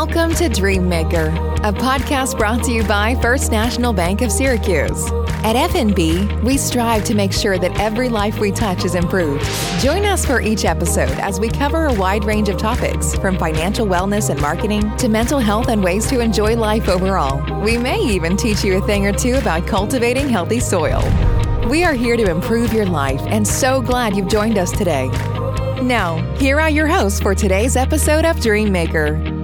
Welcome to Dreammaker, a podcast brought to you by First National Bank of Syracuse. At FNB, we strive to make sure that every life we touch is improved. Join us for each episode as we cover a wide range of topics, from financial wellness and marketing to mental health and ways to enjoy life overall. We may even teach you a thing or two about cultivating healthy soil. We are here to improve your life and so glad you've joined us today. Now, here are your hosts for today's episode of Dreammaker.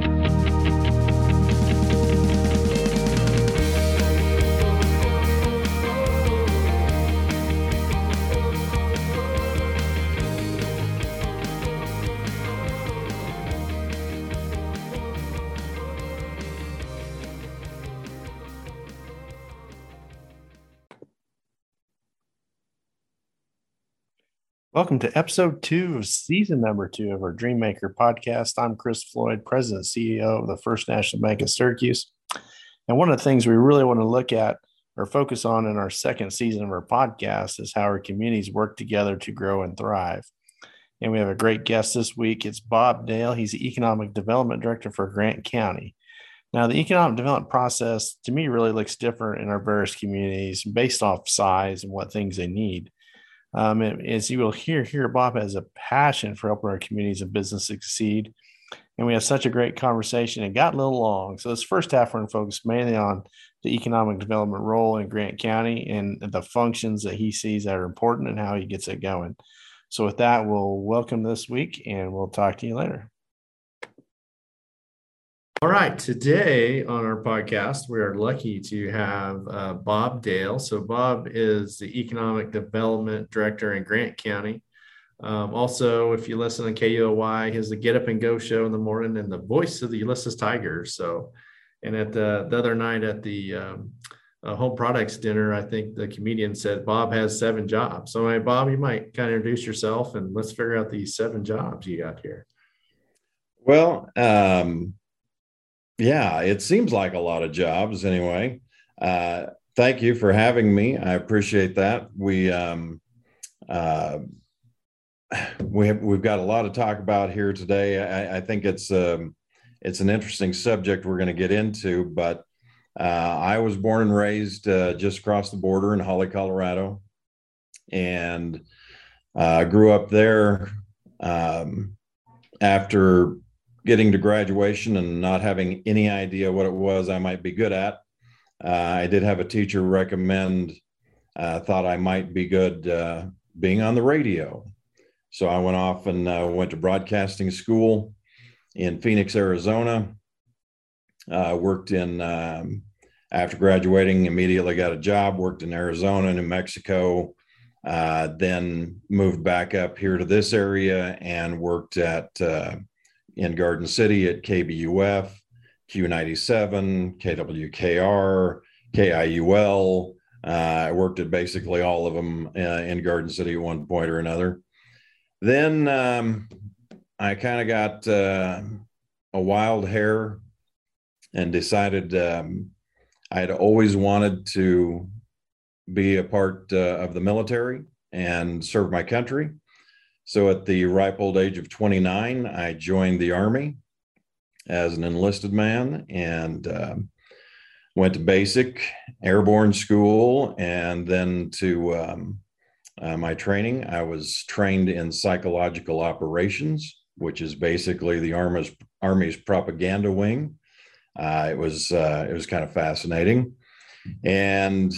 Welcome to episode two of season number two of our Dreammaker podcast. I'm Chris Floyd, President CEO of the First National Bank of Syracuse. And one of the things we really want to look at or focus on in our second season of our podcast is how our communities work together to grow and thrive. And we have a great guest this week. It's Bob Dale. He's the Economic Development Director for Grant County. Now, the economic development process to me really looks different in our various communities based off size and what things they need. Um, as you will hear here, Bob has a passion for helping our communities and business succeed. And we have such a great conversation. It got a little long. So this first half, we're going to focus mainly on the economic development role in Grant County and the functions that he sees that are important and how he gets it going. So with that, we'll welcome this week and we'll talk to you later. All right. Today on our podcast, we are lucky to have uh, Bob Dale. So, Bob is the Economic Development Director in Grant County. Um, also, if you listen to KUOY, he has the Get Up and Go show in the morning and the voice of the Ulysses Tigers. So, and at the, the other night at the um, uh, home products dinner, I think the comedian said Bob has seven jobs. So, hey, Bob, you might kind of introduce yourself and let's figure out these seven jobs you got here. Well, um, yeah, it seems like a lot of jobs anyway. Uh, thank you for having me. I appreciate that. We um, uh, we have, we've got a lot to talk about here today. I, I think it's um, it's an interesting subject we're going to get into. But uh, I was born and raised uh, just across the border in Holly, Colorado, and uh, grew up there. Um, after getting to graduation and not having any idea what it was I might be good at. Uh, I did have a teacher recommend, uh, thought I might be good uh, being on the radio. So I went off and uh, went to broadcasting school in Phoenix, Arizona. Uh, worked in, um, after graduating, immediately got a job, worked in Arizona, New Mexico, uh, then moved back up here to this area and worked at in Garden City at KBUF, Q97, KWKR, KIUL. Uh, I worked at basically all of them uh, in Garden City at one point or another. Then um, I kind of got uh, a wild hair and decided um, I had always wanted to be a part uh, of the military and serve my country. So at the ripe old age of 29, I joined the Army as an enlisted man and um, went to basic airborne school and then to um, uh, my training. I was trained in psychological operations, which is basically the Army's, Army's propaganda wing. Uh, it was uh, it was kind of fascinating, and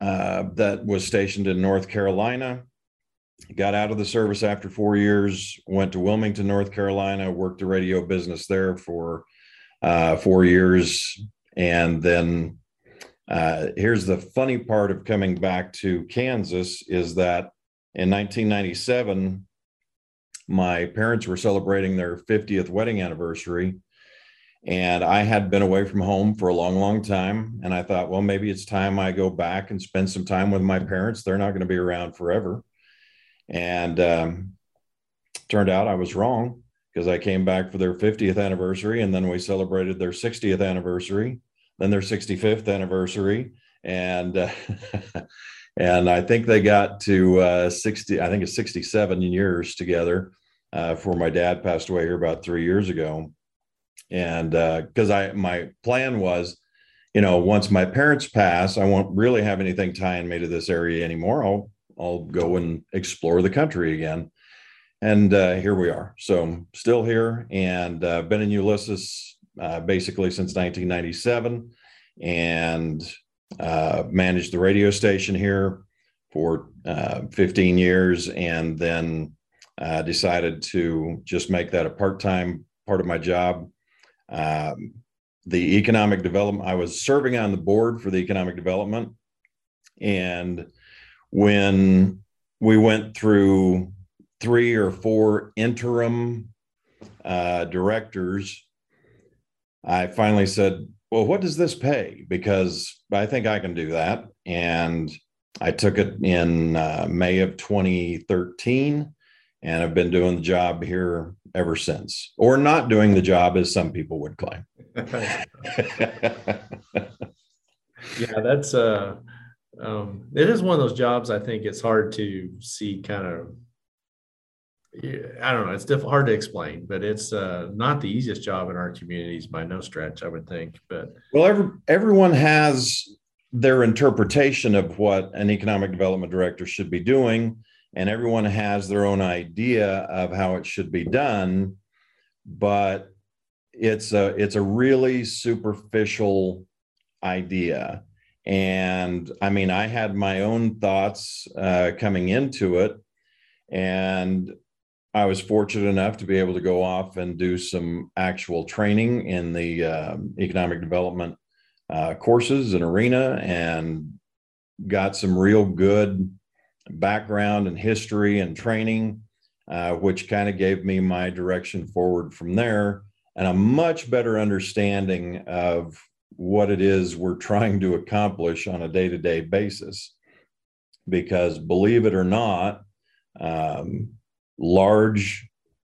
uh, that was stationed in North Carolina got out of the service after four years, went to Wilmington, North Carolina, worked the radio business there for uh, four years. And then uh, here's the funny part of coming back to Kansas is that in 1997, my parents were celebrating their 50th wedding anniversary. And I had been away from home for a long, long time. And I thought, well, maybe it's time I go back and spend some time with my parents. They're not going to be around forever. And um, turned out I was wrong because I came back for their 50th anniversary and then we celebrated their 60th anniversary, then their 65th anniversary. And uh, and I think they got to uh, 60, I think it's 67 years together uh, before my dad passed away here about three years ago. and because uh, I my plan was, you know, once my parents pass, I won't really have anything tying me to this area anymore. I'll I'll go and explore the country again, and uh, here we are. So still here, and uh, been in Ulysses uh, basically since 1997, and uh, managed the radio station here for uh, 15 years, and then decided to just make that a part-time part of my job um, the economic development, I was serving on the board for the economic development. And when we went through three or four interim uh, directors, I finally said, Well, what does this pay? Because I think I can do that. And I took it in uh, May of 2013 and I've been doing the job here ever since, or not doing the job as some people would claim. yeah, that's uh, um, it is one of those jobs. I think it's hard to see kind of. I don't know. It's diff- hard to explain, but it's uh, not the easiest job in our communities by no stretch. I would think, but well, every, everyone has their interpretation of what an economic development director should be doing and everyone has their own idea of how it should be done but it's a it's a really superficial idea and i mean i had my own thoughts uh, coming into it. And i was fortunate enough to be able to go off and do some actual training in the uh, economic development uh, courses and arena and got some real good background and history and training, uh, which kind of gave me my direction forward from there and a much better understanding of what it is we're trying to accomplish on a day to day basis. Because believe it or not, um, large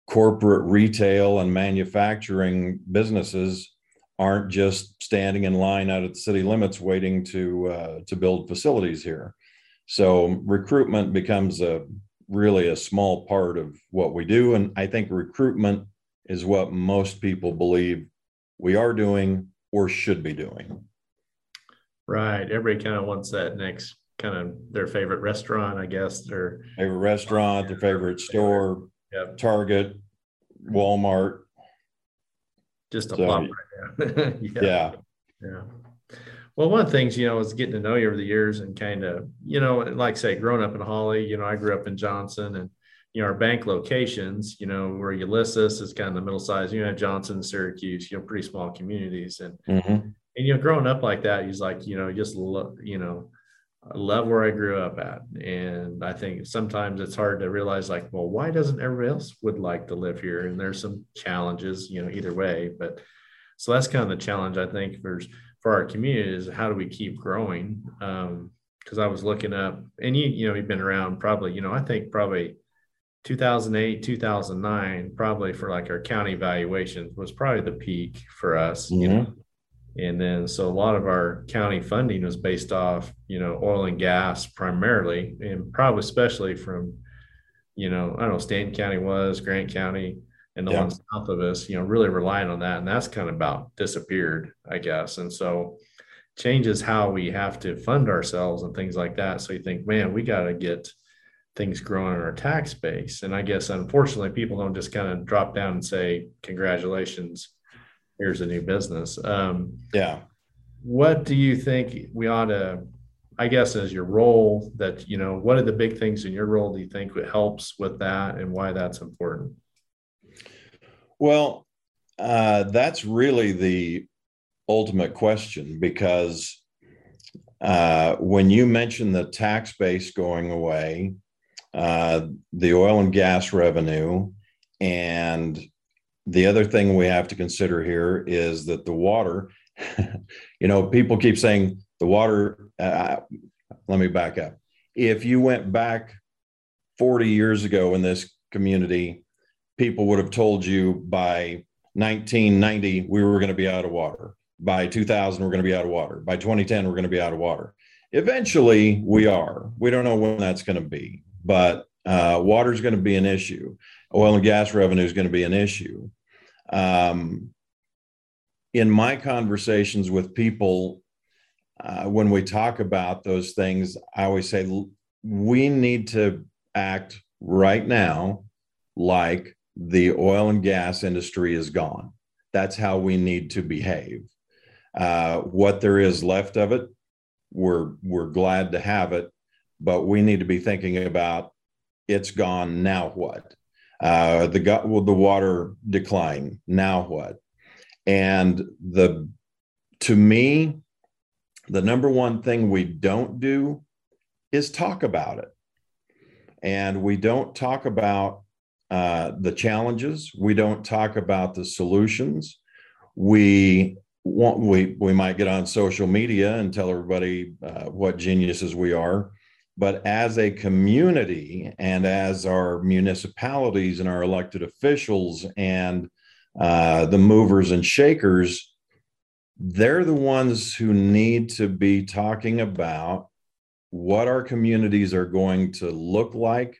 corporate retail and manufacturing businesses aren't just standing in line out at the city limits waiting to uh, to build facilities here. So recruitment becomes a really a small part of what we do. And I think recruitment is what most people believe we are doing or should be doing. Right. Everybody kind of wants that next kind of their favorite restaurant, I guess. Their favorite restaurant, their favorite store, yep. Target, Walmart. Just a so, pop right yeah. yeah. Yeah. Well, one of the things, you know, is getting to know you over the years and kind of, you know, like I say, growing up in Holly, you know, I grew up in Johnson and, you know, our bank locations, you know, where Ulysses is kind of the middle size, you know, Johnson, Syracuse, you know, pretty small communities. And, mm-hmm. and, you know, growing up like that, he's like, you know, just, lo- you know, I love where I grew up at. And I think sometimes it's hard to realize like, well, why doesn't everybody else would like to live here? And there's some challenges, you know, either way, but so that's kind of the challenge I think for for our community is how do we keep growing? Because um, I was looking up, and you you know you've been around probably you know I think probably 2008 2009 probably for like our county valuations was probably the peak for us mm-hmm. you know and then so a lot of our county funding was based off you know oil and gas primarily and probably especially from you know i don't know stanton county was grant county and the yeah. ones south of us, you know, really relying on that. And that's kind of about disappeared, I guess. And so changes how we have to fund ourselves and things like that. So you think, man, we got to get things growing in our tax base. And I guess unfortunately, people don't just kind of drop down and say, congratulations, here's a new business. Um, yeah. What do you think we ought to, I guess, as your role that, you know, what are the big things in your role do you think helps with that and why that's important? Well, uh, that's really the ultimate question because uh, when you mention the tax base going away, uh, the oil and gas revenue, and the other thing we have to consider here is that the water, you know, people keep saying the water. Uh, let me back up. If you went back 40 years ago in this community, people would have told you by 1990 we were going to be out of water. By 2000 we're going to be out of water. By 2010 we're going to be out of water. Eventually we are. We don't know when that's going to be, but uh, water is going to be an issue. Oil and gas revenue is going to be an issue. Um, in my conversations with people, uh, when we talk about those things, I always say we need to act right now like the oil and gas industry is gone. That's how we need to behave. Uh, what there is left of it, we're we're glad to have it, but we need to be thinking about it's gone. Now what? Uh, the gut, the water decline. Now what? And the to me, the number one thing we don't do is talk about it. And we don't talk about uh, the challenges. We don't talk about the solutions. We want we we might get on social media and tell everybody uh, what geniuses we are, but as a community and as our municipalities and our elected officials and uh, the movers and shakers, they're the ones who need to be talking about what our communities are going to look like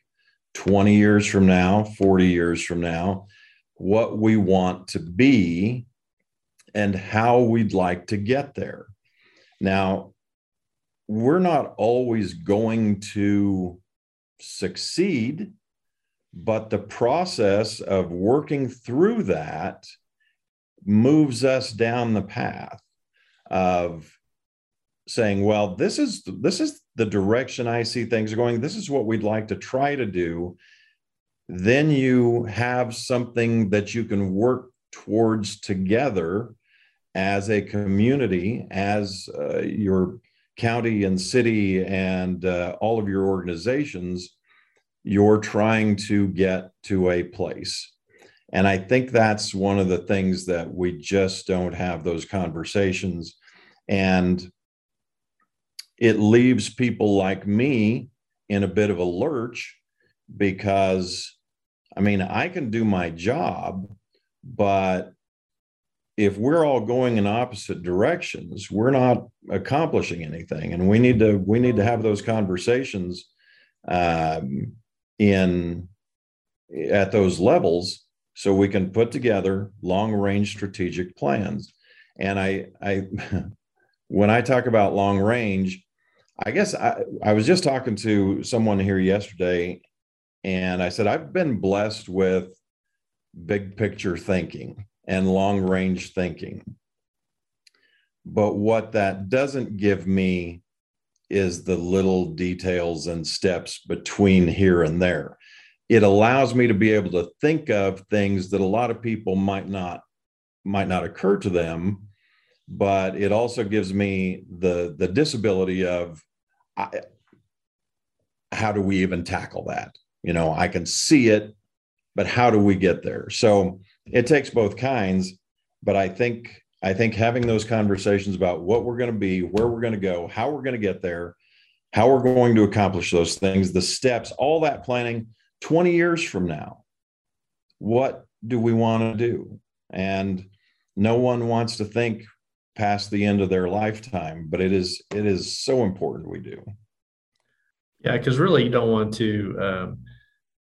20 years from now, 40 years from now, what we want to be, and how we'd like to get there. Now, we're not always going to succeed, but the process of working through that moves us down the path of saying well this is this is the direction i see things are going. This is what we'd like to try to do. Then you have something that you can work towards together as a community as uh, your county and city and uh, all of your organizations you're trying to get to a place. And i think that's one of the things that we just don't have those conversations. And it leaves people like me in a bit of a lurch because I mean, I can do my job, but if we're all going in opposite directions, we're not accomplishing anything, and we need to we need to have those conversations um, in at those levels so we can put together long range strategic plans. And I I when I talk about long range, I guess I, I was just talking to someone here yesterday, and I said, I've been blessed with big picture thinking and long range thinking. But what that doesn't give me is the little details and steps between here and there. It allows me to be able to think of things that a lot of people might not might not occur to them but it also gives me the the disability of I, how do we even tackle that you know i can see it but how do we get there so it takes both kinds but i think i think having those conversations about what we're going to be where we're going to go how we're going to get there how we're going to accomplish those things the steps all that planning 20 years from now what do we want to do? And no one wants to think past the end of their lifetime but it is it is so important we do. Yeah because really you don't want to um,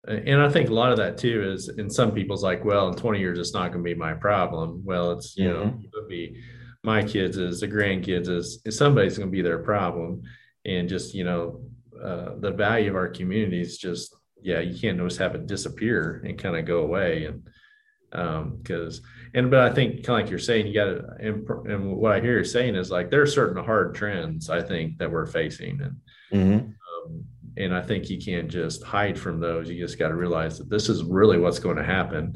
and i think a lot of that too is in some people's like well in 20 years it's not going to be my problem well it's you mm-hmm. know it'll be my kids is the grandkids is, is somebody's going to be their problem and just you know uh, the value of our communities just yeah you can't just have it disappear and kind of go away and um, because um, and but I think kind of like you're saying, you got to and, and, what I hear you saying is like there are certain hard trends I think that we're facing, and mm-hmm. um, and I think you can't just hide from those. You just got to realize that this is really what's going to happen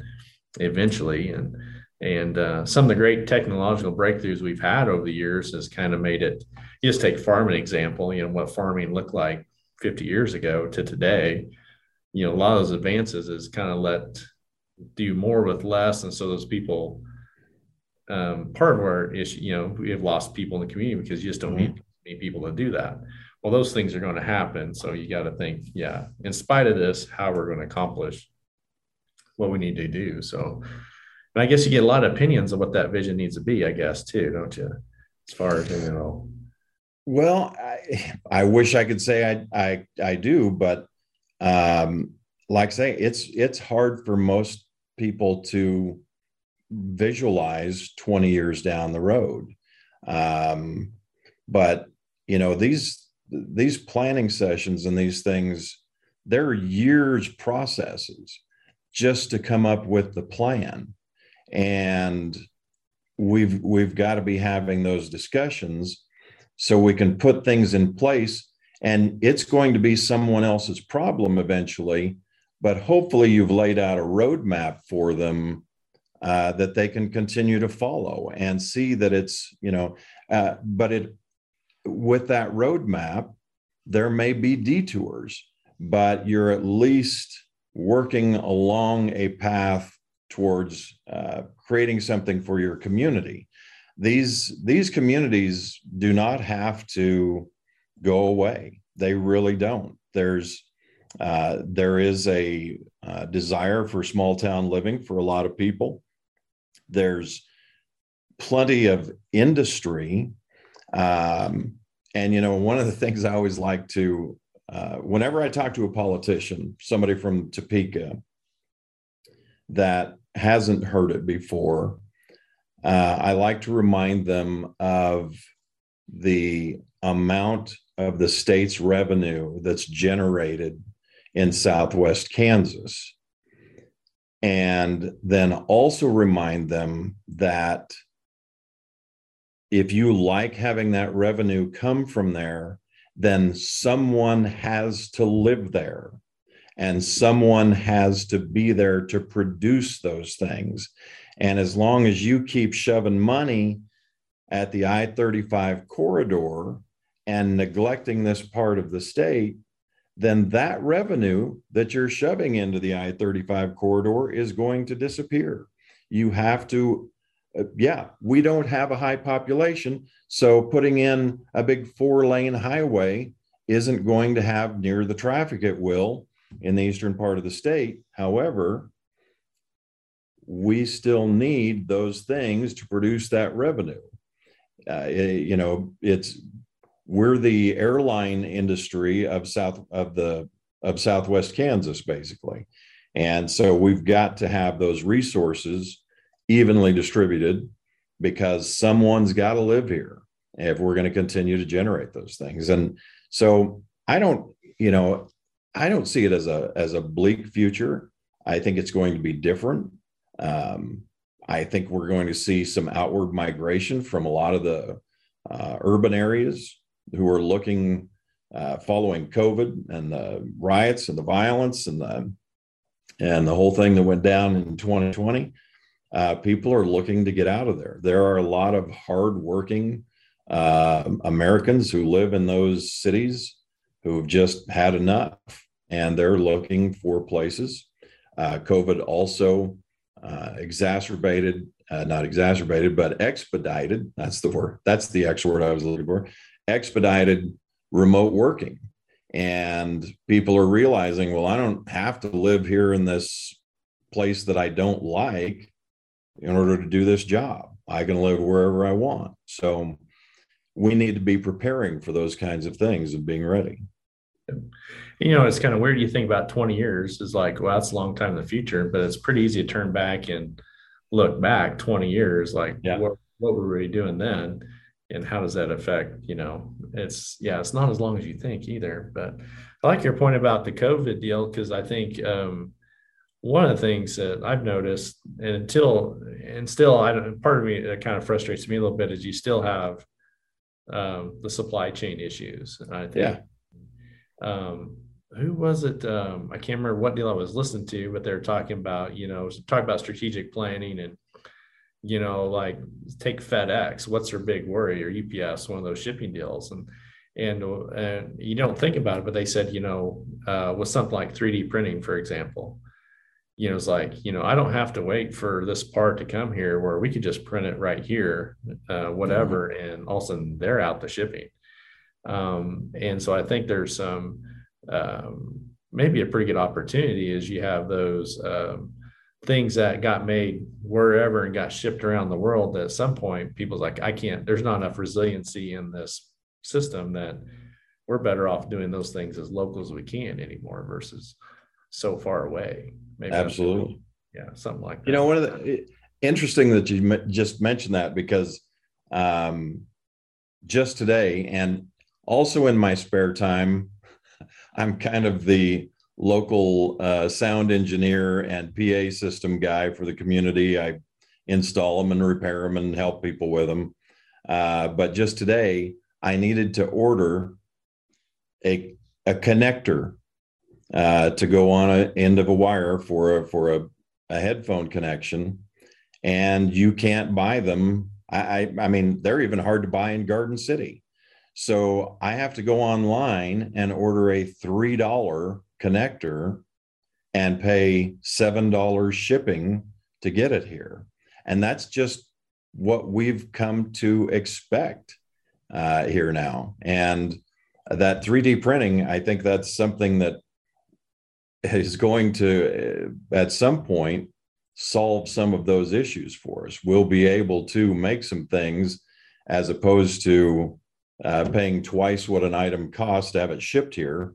eventually, and and uh, some of the great technological breakthroughs we've had over the years has kind of made it. You just take farming example, you know what farming looked like 50 years ago to today. You know, a lot of those advances has kind of let do more with less, and so those people. Um, part of our issue, you know, we have lost people in the community because you just don't mm-hmm. need, need people to do that. Well, those things are going to happen, so you got to think, yeah, in spite of this, how we're going to accomplish what we need to do. So, and I guess you get a lot of opinions of what that vision needs to be, I guess, too, don't you? As far as you know. Well, I, I wish I could say I I I do, but um, like I say, it's it's hard for most people to visualize 20 years down the road. Um, but you know these these planning sessions and these things, they're years processes just to come up with the plan, and we've we've got to be having those discussions so we can put things in place. And it's going to be someone else's problem eventually, but hopefully you've laid out a roadmap for them uh, that they can continue to follow and see that it's you know uh, but it with that roadmap there may be detours but you're at least working along a path towards uh, creating something for your community. These these communities do not have to go away. They really don't. There's uh, there is a uh, desire for small town living for a lot of people. There's plenty of industry. Um, and, you know, one of the things I always like to, uh, whenever I talk to a politician, somebody from Topeka that hasn't heard it before, uh, I like to remind them of the amount of the state's revenue that's generated in Southwest Kansas. And then also remind them that if you like having that revenue come from there, then someone has to live there and someone has to be there to produce those things. And as long as you keep shoving money at the I 35 corridor and neglecting this part of the state, then that revenue that you're shoving into the I 35 corridor is going to disappear. You have to, uh, yeah, we don't have a high population. So putting in a big four lane highway isn't going to have near the traffic it will in the eastern part of the state. However, we still need those things to produce that revenue. Uh, you know, it's we're the airline industry of south of the of southwest kansas basically and so we've got to have those resources evenly distributed because someone's got to live here if we're going to continue to generate those things. And so i don't you know i don't see it as a as a bleak future. I think it's going to be different. Um, i think we're going to see some outward migration from a lot of the uh, urban areas who are looking uh, following COVID and the riots and the violence and the and the whole thing that went down in 2020. Uh, people are looking to get out of there. There are a lot of hardworking uh, Americans who live in those cities who have just had enough, and they're looking for places. Uh, COVID also uh, exacerbated, uh, not exacerbated, but expedited. That's the word. That's the X word I was looking for expedited remote working. And people are realizing, well, I don't have to live here in this place that I don't like in order to do this job. I can live wherever I want. So we need to be preparing for those kinds of things and being ready. You know, it's kind of weird. You think about 20 years is like, well, that's a long time in the future, but it's pretty easy to turn back and look back 20 years. Like, yeah. what, what were we doing then? and how does that affect you know it's yeah it's not as long as you think either but i like your point about the covid deal because i think um, one of the things that i've noticed and until and still i don't part of me that kind of frustrates me a little bit is you still have um, the supply chain issues and i think yeah. um, who was it um, i can't remember what deal i was listening to but they're talking about you know talking about strategic planning and you know, like take FedEx, what's their big worry or UPS, one of those shipping deals. And, and, and you don't think about it, but they said, you know, uh, with something like 3D printing, for example, you know, it's like, you know, I don't have to wait for this part to come here where we could just print it right here, uh, whatever. Mm-hmm. And all of a sudden they're out the shipping. Um, and so I think there's some, um, maybe a pretty good opportunity is you have those, um, things that got made wherever and got shipped around the world that at some point people's like i can't there's not enough resiliency in this system that we're better off doing those things as local as we can anymore versus so far away maybe absolutely yeah something like that you know one of the interesting that you just mentioned that because um, just today and also in my spare time, I'm kind of the local uh, sound engineer and PA system guy for the community. I install them and repair them and help people with them. Uh, but just today, I needed to order a, a connector uh, to go on a end of a wire for a, for a, a headphone connection, and you can't buy them. I, I, I mean, they're even hard to buy in Garden City. So I have to go online and order a three dollar connector and pay seven dollars shipping to get it here, and that's just what we've come to expect uh, here now. And that 3D printing, I think that's something that is going to, uh, at some point, solve some of those issues for us. We'll be able to make some things as opposed to uh, paying twice what an item costs to have it shipped here.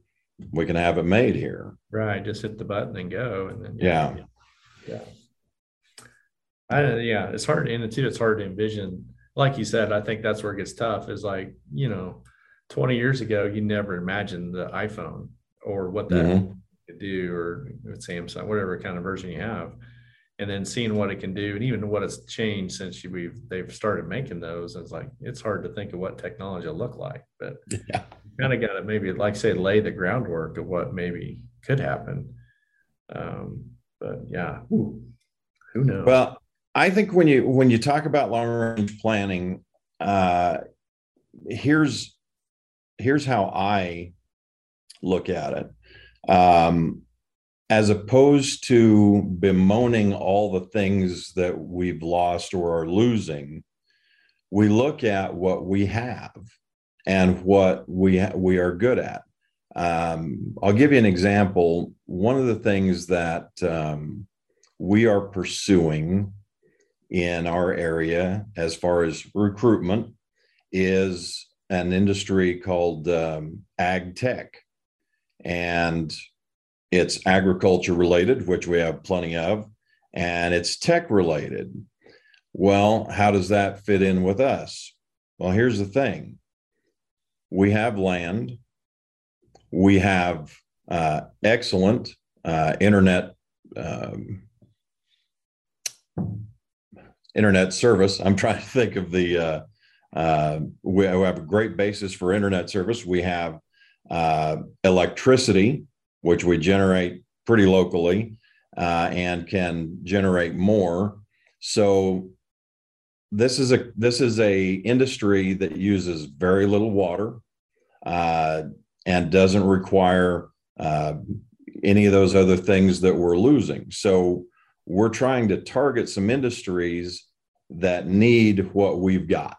We can have it made here. Right. Just hit the button and go. And then, yeah. Yeah. I, yeah. It's hard. And too, it's hard to envision. Like you said, I think that's where it gets tough is like, you know, 20 years ago, you never imagined the iPhone or what that mm-hmm. Could do or Samsung, whatever kind of version you have. And then seeing what it can do and even what it's changed since we've they've started making those it's like it's hard to think of what technology will look like but yeah. kind of got to maybe like say lay the groundwork of what maybe could happen. Um, but yeah Ooh, who knows? Well i think when you when you talk about long range planning uh here's here's how i look at it um as opposed to bemoaning all the things that we've lost or are losing, we look at what we have and what we ha- we are good at. Um, I'll give you an example. One of the things that um, we are pursuing in our area as far as recruitment is an industry called um, ag tech. And it's agriculture related, which we have plenty of, and it's tech related. Well, how does that fit in with us? Well, here's the thing we have land, we have uh, excellent uh, internet. Um, internet service. I'm trying to think of the. Uh, uh, we have a great basis for internet service. We have uh, electricity which we generate pretty locally uh, and can generate more. So this is a this is a industry that uses very little water uh, and doesn't require uh, any of those other things that we're losing. So we're trying to target some industries that need what we've got,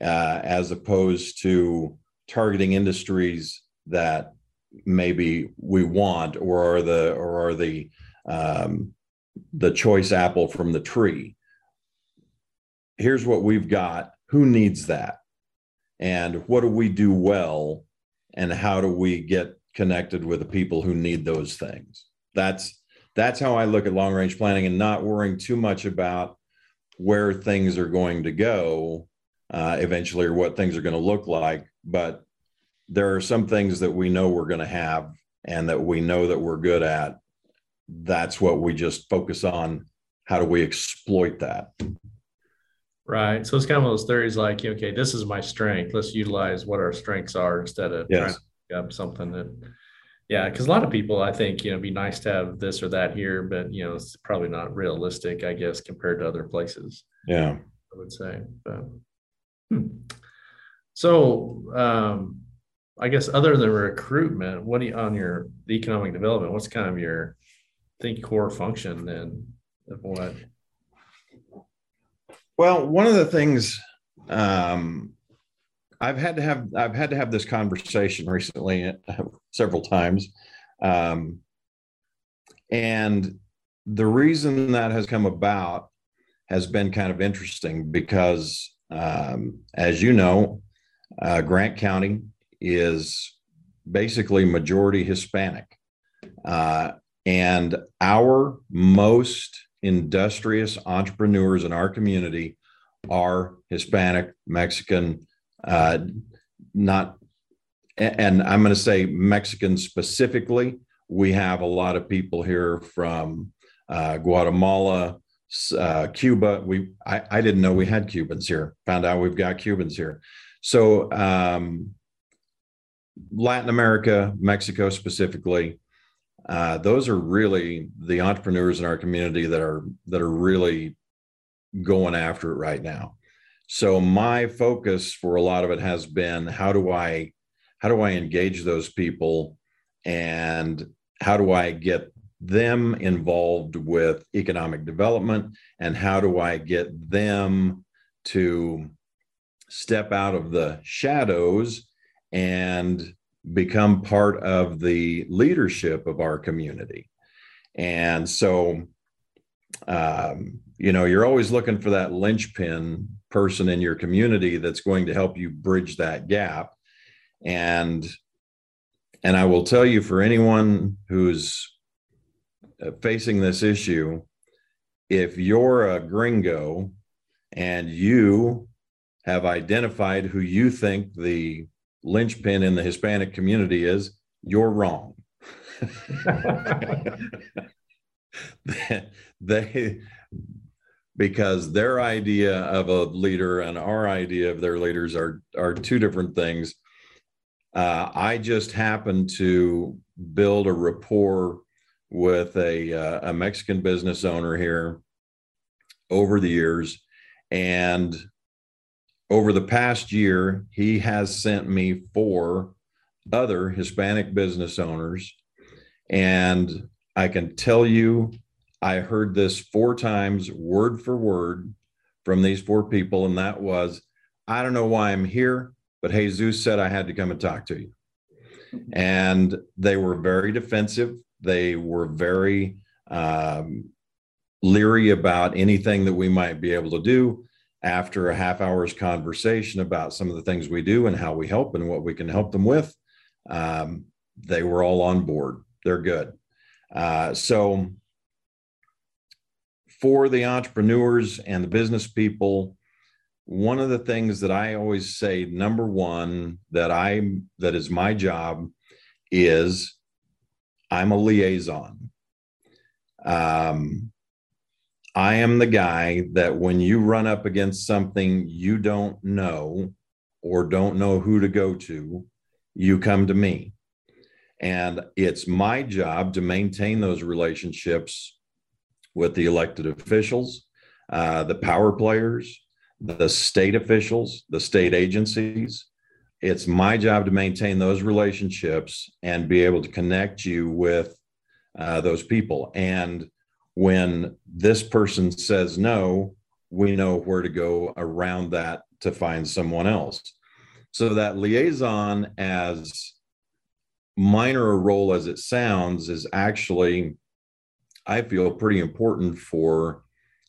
uh, as opposed to targeting industries that maybe we want or are the or are the um, the choice apple from the tree. Here's what we've got. Who needs that? And what do we do well? And how do we get connected with the people who need those things? That's that's how i look at long range planning and not worrying too much about where things are going to go uh, eventually or what things are going to look like but there are some things that we know we're going to have and that we know that we're good at. That's what we just focus on. How do we exploit that? Right. So it's kind of one of those theories like okay this is my strength. Let's utilize what our strengths are instead of yes. trying to pick something that yeah because a lot of people i think you know be nice to have this or that here but you know it's probably not realistic i guess compared to other places yeah. I would say but hmm. so um I guess other than recruitment, what do you on your economic development? What's kind of your think core function then of what? Well, one of the things um, I've had to have I've had to have this conversation recently uh, several times, um, and the reason that has come about has been kind of interesting because, um, as you know, uh, Grant County is basically majority Hispanic. Uh, and our most industrious entrepreneurs in our community are Hispanic, Mexican, uh, not, and I'm going to say Mexican specifically. We have a lot of people here from uh, Guatemala, uh, Cuba. We I, I, didn't know we had Cubans here. Found out we've got Cubans here. So um, Latin America, Mexico specifically, uh, those are really the entrepreneurs in our community that are that are really going after it right now. So my focus for a lot of it has been how do I how do I engage those people and how do I get them involved with economic development and how do I get them to step out of the shadows and become part of the leadership of our community. And so, um, you know, you're always looking for that linchpin person in your community that's going to help you bridge that gap. And and I will tell you for anyone who's facing this issue, if you're a gringo and you have identified who you think the linchpin in the Hispanic community is, you're wrong. they, because their idea of a leader and our idea of their leaders are are two different things. Uh, I just happened to build a rapport with a, uh, a Mexican business owner here over the years. And over the past year, he has sent me four other Hispanic business owners. And I can tell you, I heard this four times, word for word, from these four people. And that was, I don't know why I'm here, but Jesus said I had to come and talk to you. And they were very defensive. They were very um, leery about anything that we might be able to do. After a half hour's conversation about some of the things we do and how we help and what we can help them with, um, they were all on board. They're good. Uh, so, for the entrepreneurs and the business people, one of the things that I always say, number one, that I that is my job is I'm a liaison. Um, I am the guy that when you run up against something you don't know or don't know who to go to, you come to me. And it's my job to maintain those relationships with the elected officials, uh, the power players, the state officials, the state agencies, it's my job to maintain those relationships and be able to connect you with uh, those people. And when this person says no, we know where to go around that to find someone else. So that liaison, as minor a role as it sounds, is actually, I feel, pretty important for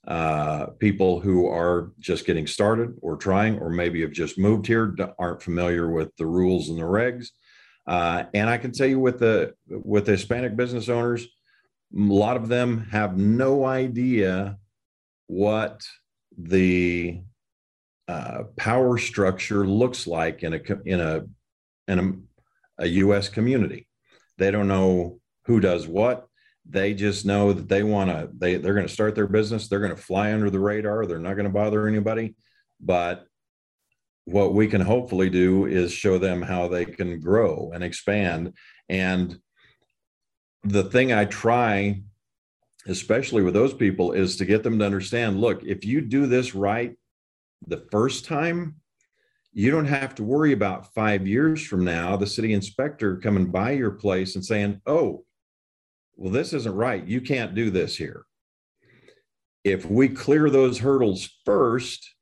uh, people who are just getting started or trying, or maybe have just moved here, aren't familiar with the rules and the regs. Uh, and I can tell you with the with the Hispanic business owners, a lot of them have no idea what the uh, power structure looks like in a in a in a, a U.S. community. They don't know who does what they just know that they want to they they're going to start their business they're going to fly under the radar they're not going to bother anybody. But what we can hopefully do is show them how they can grow and expand. And the thing i try especially with those people is to get them to understand look if you do this right the first time you don't have to worry about 5 years from now the city inspector coming by your place and saying oh well, this isn't right. You can't do this here. If we clear those hurdles first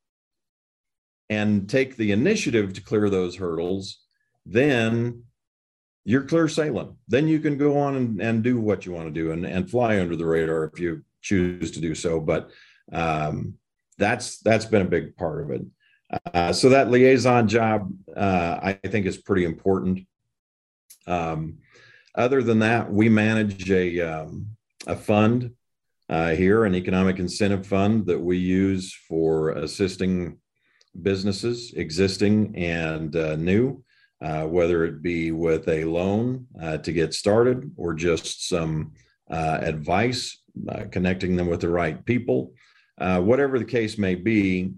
and take the initiative to clear those hurdles, then you're clear sailing. Then you can go on and, and do what you want to do and, and fly under the radar if you choose to do so. But um, that's that's been a big part of it. Uh, so that liaison job, uh, I think, is pretty important. Um, other than that, we manage a um, a fund uh, here, an economic incentive fund that we use for assisting businesses, existing and uh, new, uh, whether it be with a loan uh, to get started or just some uh, advice, uh, connecting them with the right people. whatever the case may be,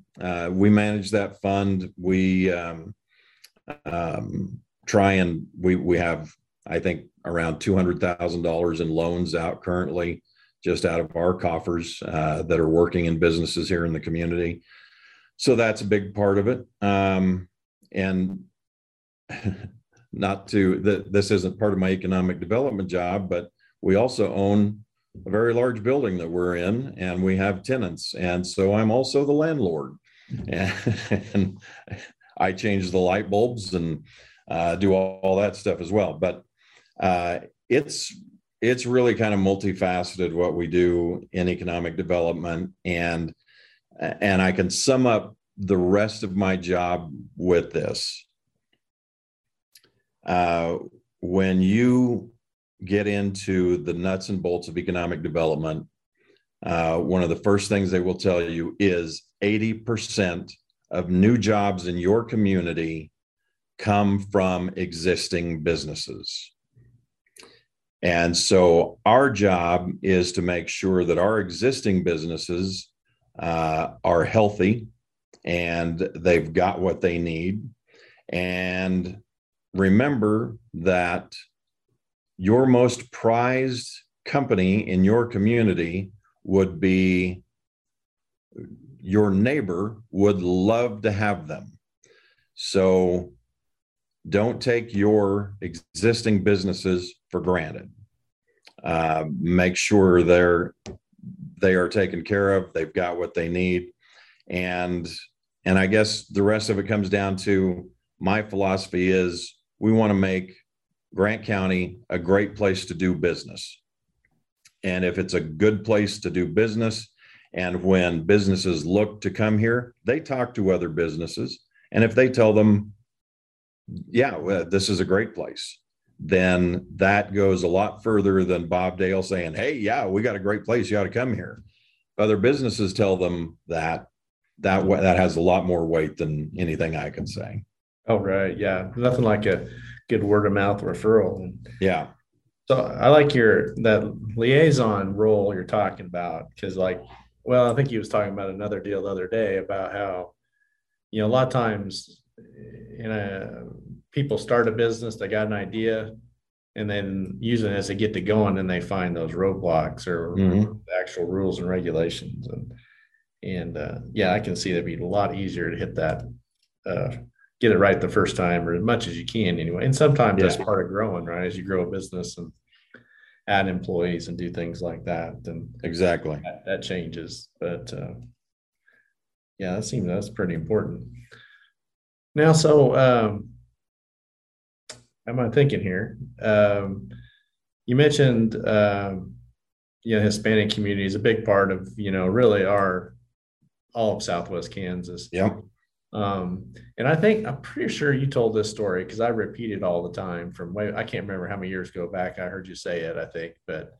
we manage that fund. We um, um, try and we we have I think around two hundred thousand dollars in loans out currently just out of our coffers uh, that are working in businesses here in the community. So that's a big part of it. Um, and not to this isn't part of my economic development job, but we also own a very large building that we're in and we have tenants. And so I'm also the landlord. And, and I change the light bulbs and uh, do all, all, that stuff as well. But uh, it's it's really kind of multifaceted what we do in economic development. And and i can sum up the rest of my job with this. Uh, when you get into the nuts and bolts of economic development uh, one of the first things they will tell you is 80% of new jobs in your community come from existing businesses and so our job is to make sure that our existing businesses uh, are healthy and they've got what they need. And remember that your most prized company in your community would be your neighbor would love to have them. So don't take your existing businesses for granted. Uh, make sure they're they are taken care of. They've got what they need, and and I guess the rest of it comes down to my philosophy is we want to make Grant County a great place to do business. And if it's a good place to do business, and when businesses look to come here, they talk to other businesses. And if they tell them yeah, this is a great place, then that goes a lot further than Bob Dale saying, hey, yeah, we got a great place. You ought to come here. Other businesses tell them that that that has a lot more weight than anything I can say. Oh, right. Yeah. Nothing like a good word of mouth referral. Yeah. So I like your that liaison role you're talking about because, like, well, I think he was talking about another deal the other day about how, you know, a lot of times in a people start a business, they got an idea, and then using it as they get to going, and they find those roadblocks or mm-hmm. actual rules and regulations. And and uh, yeah, I can see that'd be a lot easier to hit that, uh, get it right the first time, or as much as you can anyway. And sometimes yeah. that's part of growing, right? As you grow a business and add employees and do things like that, then exactly that, that changes. But uh, yeah, that seems that's pretty important. Now, so um, am I thinking here? Um, you mentioned, um, you know, Hispanic community is a big part of, you know, really our all of Southwest Kansas. Yeah. Um, and I think I'm pretty sure you told this story because I repeat it all the time from way I can't remember how many years ago back I heard you say it. I think, but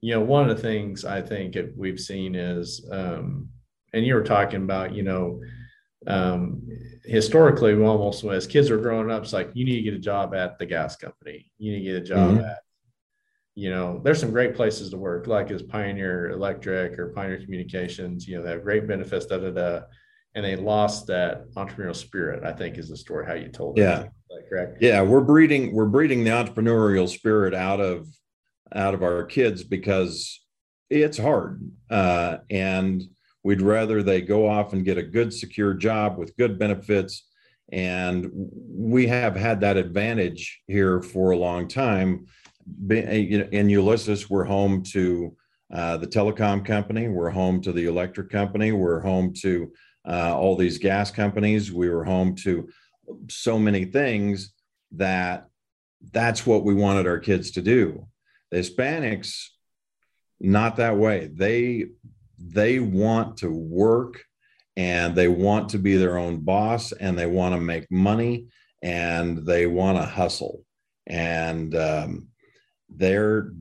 you know, one of the things I think we've seen is, um, and you were talking about, you know, um, historically, we almost as kids were growing up, it's like you need to get a job at the gas company. You need to get a job mm-hmm. at, you know, there's some great places to work, like as Pioneer Electric or Pioneer Communications. You know, they have great benefits, da da da. And they lost that entrepreneurial spirit. I think is the story how you told it. Yeah, correct. Yeah, we're breeding we're breeding the entrepreneurial spirit out of out of our kids because it's hard uh, and We'd rather they go off and get a good, secure job with good benefits. And we have had that advantage here for a long time. In Ulysses, we're home to uh, the telecom company, we're home to the electric company, we're home to uh, all these gas companies, we were home to so many things that that's what we wanted our kids to do. The Hispanics, not that way. They they want to work and they want to be their own boss and they want to make money and they want to hustle and um, they're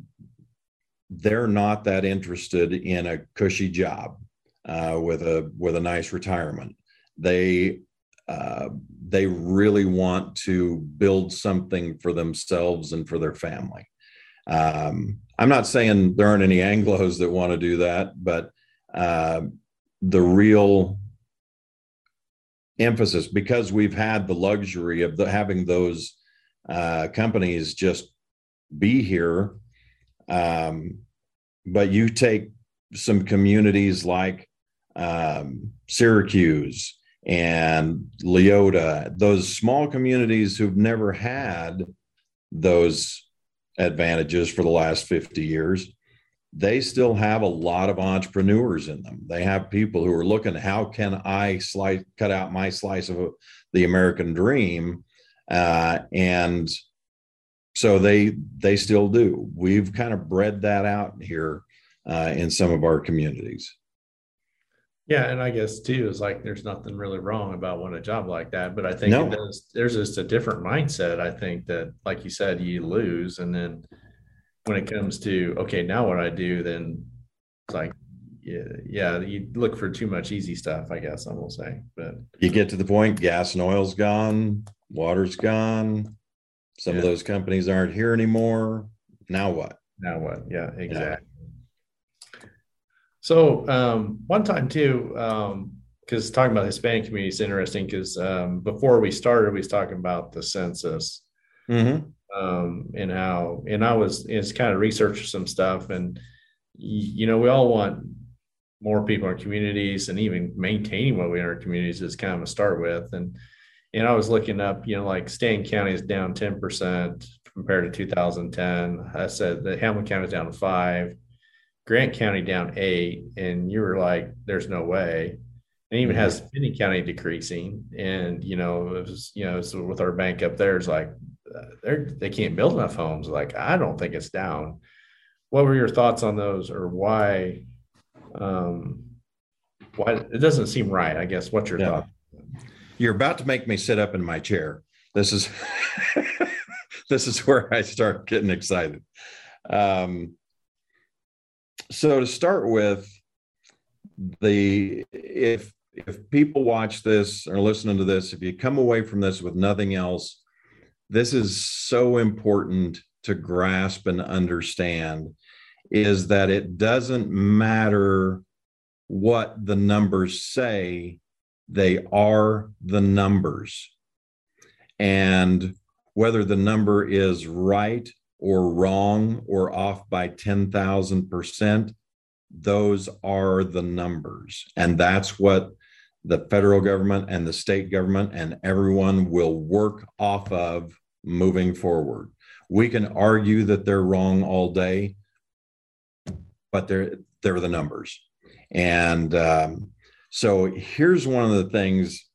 they're not that interested in a cushy job uh, with a with a nice retirement. They uh, they really want to build something for themselves and for their family. Um, I'm not saying there aren't any Anglos that want to do that, but uh, the real emphasis, because we've had the luxury of the, having those uh, companies just be here. Um, but you take some communities like um, Syracuse and Leoti, those small communities who've never had those advantages for the last 50 years, they still have a lot of entrepreneurs in them. They have people who are looking, how can I slice, cut out my slice of the American dream? Uh, and so they they still do. We've kind of bred that out here uh, in some of our communities. Yeah, and I guess too is like there's nothing really wrong about wanting a job like that, but I think No. does, there's just a different mindset. I think that, like you said, you lose, and then when it comes to okay, now what I do, then it's like yeah, yeah, you look for too much easy stuff. I guess I will say, but You get to the point, gas and oil's gone, water's gone. Some of those companies aren't here anymore. Now what? now what? Yeah, exactly. So um, one time too, because talking about Hispanic community is interesting. Because um, before we started, we was talking about the census Mm-hmm. Um, and how, and I was is kind of researching some stuff, and you know, we all want more people in our communities, and even maintaining what we in our communities is kind of a start with. And and I was looking up, you know, like Stanton County is down ten percent compared to 2010. I said that Hamilton County is down five. Grant County down eight, and you were like, "There's no way." And even has Finney County decreasing, and you know, it was you know, so with our bank up there, it's like they're they can't build enough homes. Like I don't think it's down. What were your thoughts on those, or why? Um, why it doesn't seem right? I guess. What's your Yeah. thought? You're about to make me sit up in my chair. This is this is where I start getting excited. Um, so to start with, the if if people watch this or listening to this, if you come away from this with nothing else, this is so important to grasp and understand is that it doesn't matter what the numbers say, they are the numbers. And whether the number is right or wrong or off by 10,000%, those are the numbers. And that's what the federal government and the state government and everyone will work off of moving forward. We can argue that they're wrong all day, but they're they're the numbers. And um, so here's one of the things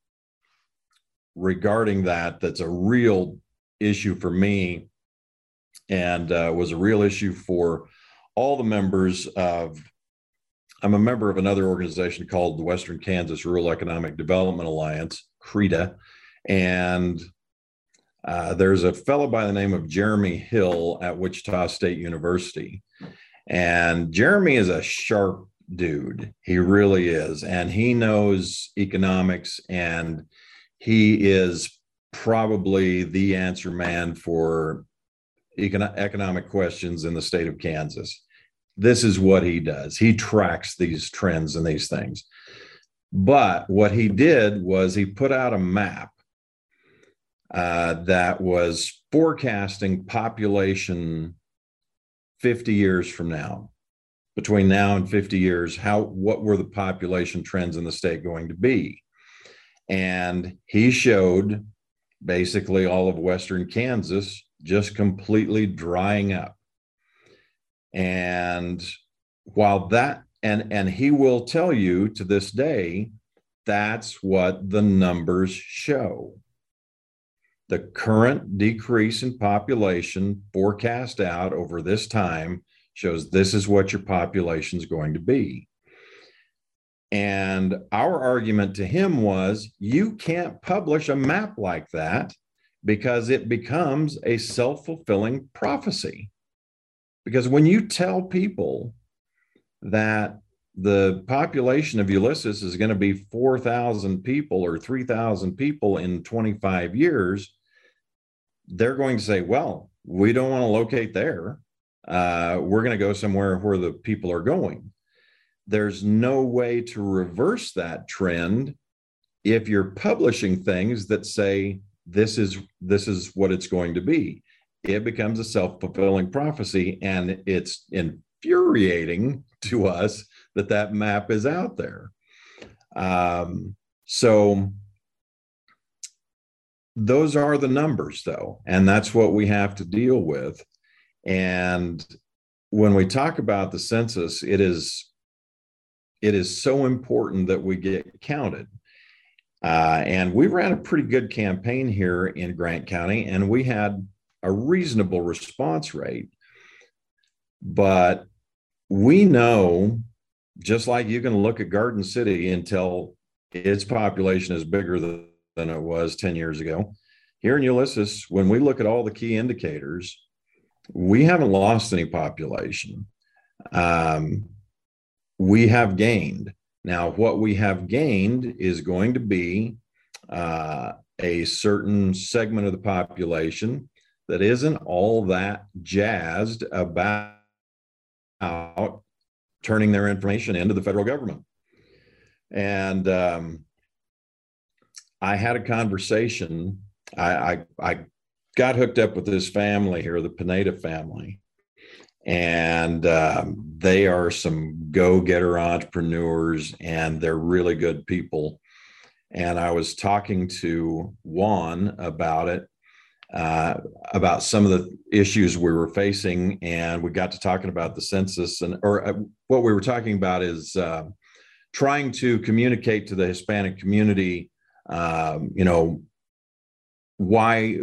regarding that that's a real issue for me and uh, was a real issue for all the members of i'm a member of another organization called the western kansas rural economic development alliance creta and uh, there's a fellow by the name of jeremy hill at wichita state university. And jeremy is a sharp dude. He really is. And he knows economics and he is probably the answer man for econo- economic questions in the state of Kansas. This is what he does. He tracks these trends and these things. But what he did was he put out a map uh, that was forecasting population 50 years from now. Between now and 50 years, how what were the population trends in the state going to be? And he showed basically all of Western Kansas just completely drying up. And while that, and, and he will tell you to this day, that's what the numbers show. The current decrease in population forecast out over this time shows this is what your population is going to be. And our argument to him was you can't publish a map like that because it becomes a self fulfilling prophecy. Because when you tell people that the population of Ulysses is going to be 4,000 people or 3,000 people in 25 years, they're going to say, well, we don't want to locate there. Uh, we're going to go somewhere where the people are going. There's no way to reverse that trend if you're publishing things that say this is this is what it's going to be. It becomes a self-fulfilling prophecy, and it's infuriating to us that that map is out there. Um, so those are the numbers, though, and that's what we have to deal with. And when we talk about the census, it is it is so important that we get counted. Uh, and we ran a pretty good campaign here in Grant County, and we had a reasonable response rate. But we know just like you can look at Garden City until its population is bigger than, than it was 10 years ago. Here in Ulysses, when we look at all the key indicators, we haven't lost any population. Um, we have gained. Now, what we have gained is going to be uh, a certain segment of the population that isn't all that jazzed about turning their information into the federal government. And um, I had a conversation. I, I, I got hooked up with this family here, the Pineda family, and um, they are some go-getter entrepreneurs, and they're really good people. And I was talking to Juan about it, uh, about some of the issues we were facing, and we got to talking about the census, and or uh, what we were talking about is uh, trying to communicate to the Hispanic community, um, you know, why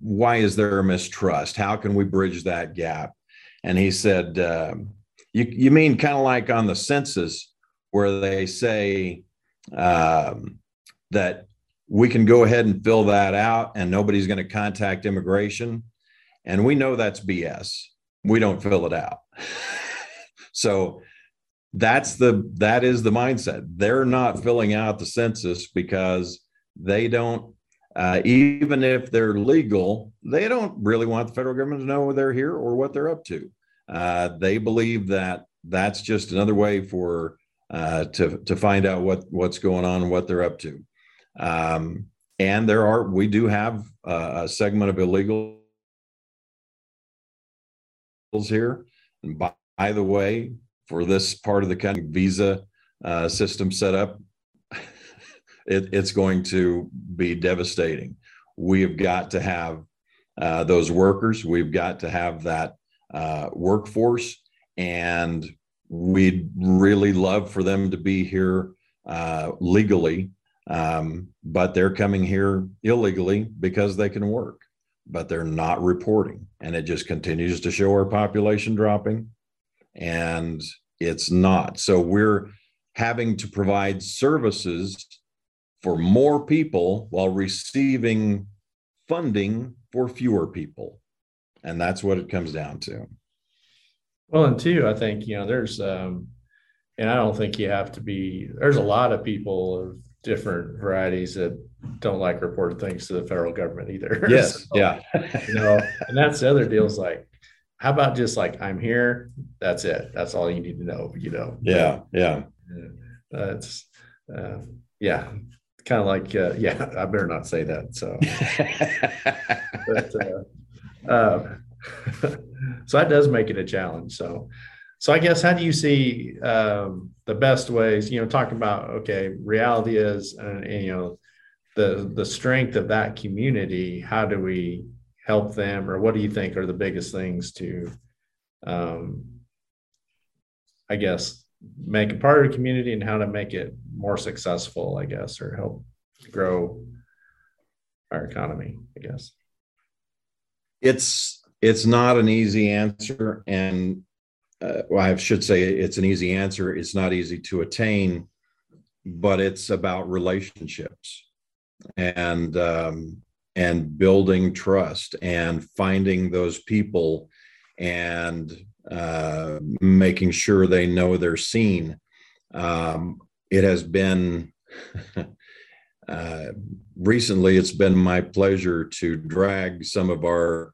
why is there a mistrust? How can we bridge that gap? And he said, um, you you mean kind of like on the census where they say um, that we can go ahead and fill that out and nobody's going to contact immigration. And we know that's BS. We don't fill it out. so that's the that is the mindset. They're not filling out the census because they don't uh, even if they're legal, they don't really want the federal government to know they're here or what they're up to. Uh, they believe that that's just another way for uh, to to find out what what's going on and what they're up to. Um, and there are, we do have a segment of illegals here. And by, by, the way, for this part of the country, visa uh, system set up, it, it's going to be devastating. We have got to have uh, those workers. We've got to have that uh, workforce, and we'd really love for them to be here uh, legally um, but they're coming here illegally because they can work, but they're not reporting. And it just continues to show our population dropping. And it's not. So we're having to provide services for more people while receiving funding for fewer people. And that's what it comes down to. Well, and two, I think, you know, there's, um, and I don't think you have to be, there's a lot of people of different varieties that don't like reporting things to the federal government either. Yes. so, yeah. you know, and that's the other deal is like, how about just like I'm here? That's it. That's all you need to know. You know. Yeah. Yeah. That's uh, yeah. Kind of like uh, yeah. I better not say that. So. but uh, uh, so that does make it a challenge. So so I guess how do you see um, the best ways? You know, talking about okay, reality is, and, and, you know, the the strength of that community. How do we help them, or what do you think are the biggest things to, um, I guess, make a part of the community and how to make it more successful? I guess, or help grow our economy. I guess it's it's not an easy answer and uh, well, I should say it's an easy answer. It's not easy to attain, but it's about relationships and um, and building trust and finding those people and uh, making sure they know they're seen. Um, it has been uh, recently, it's been my pleasure to drag some of our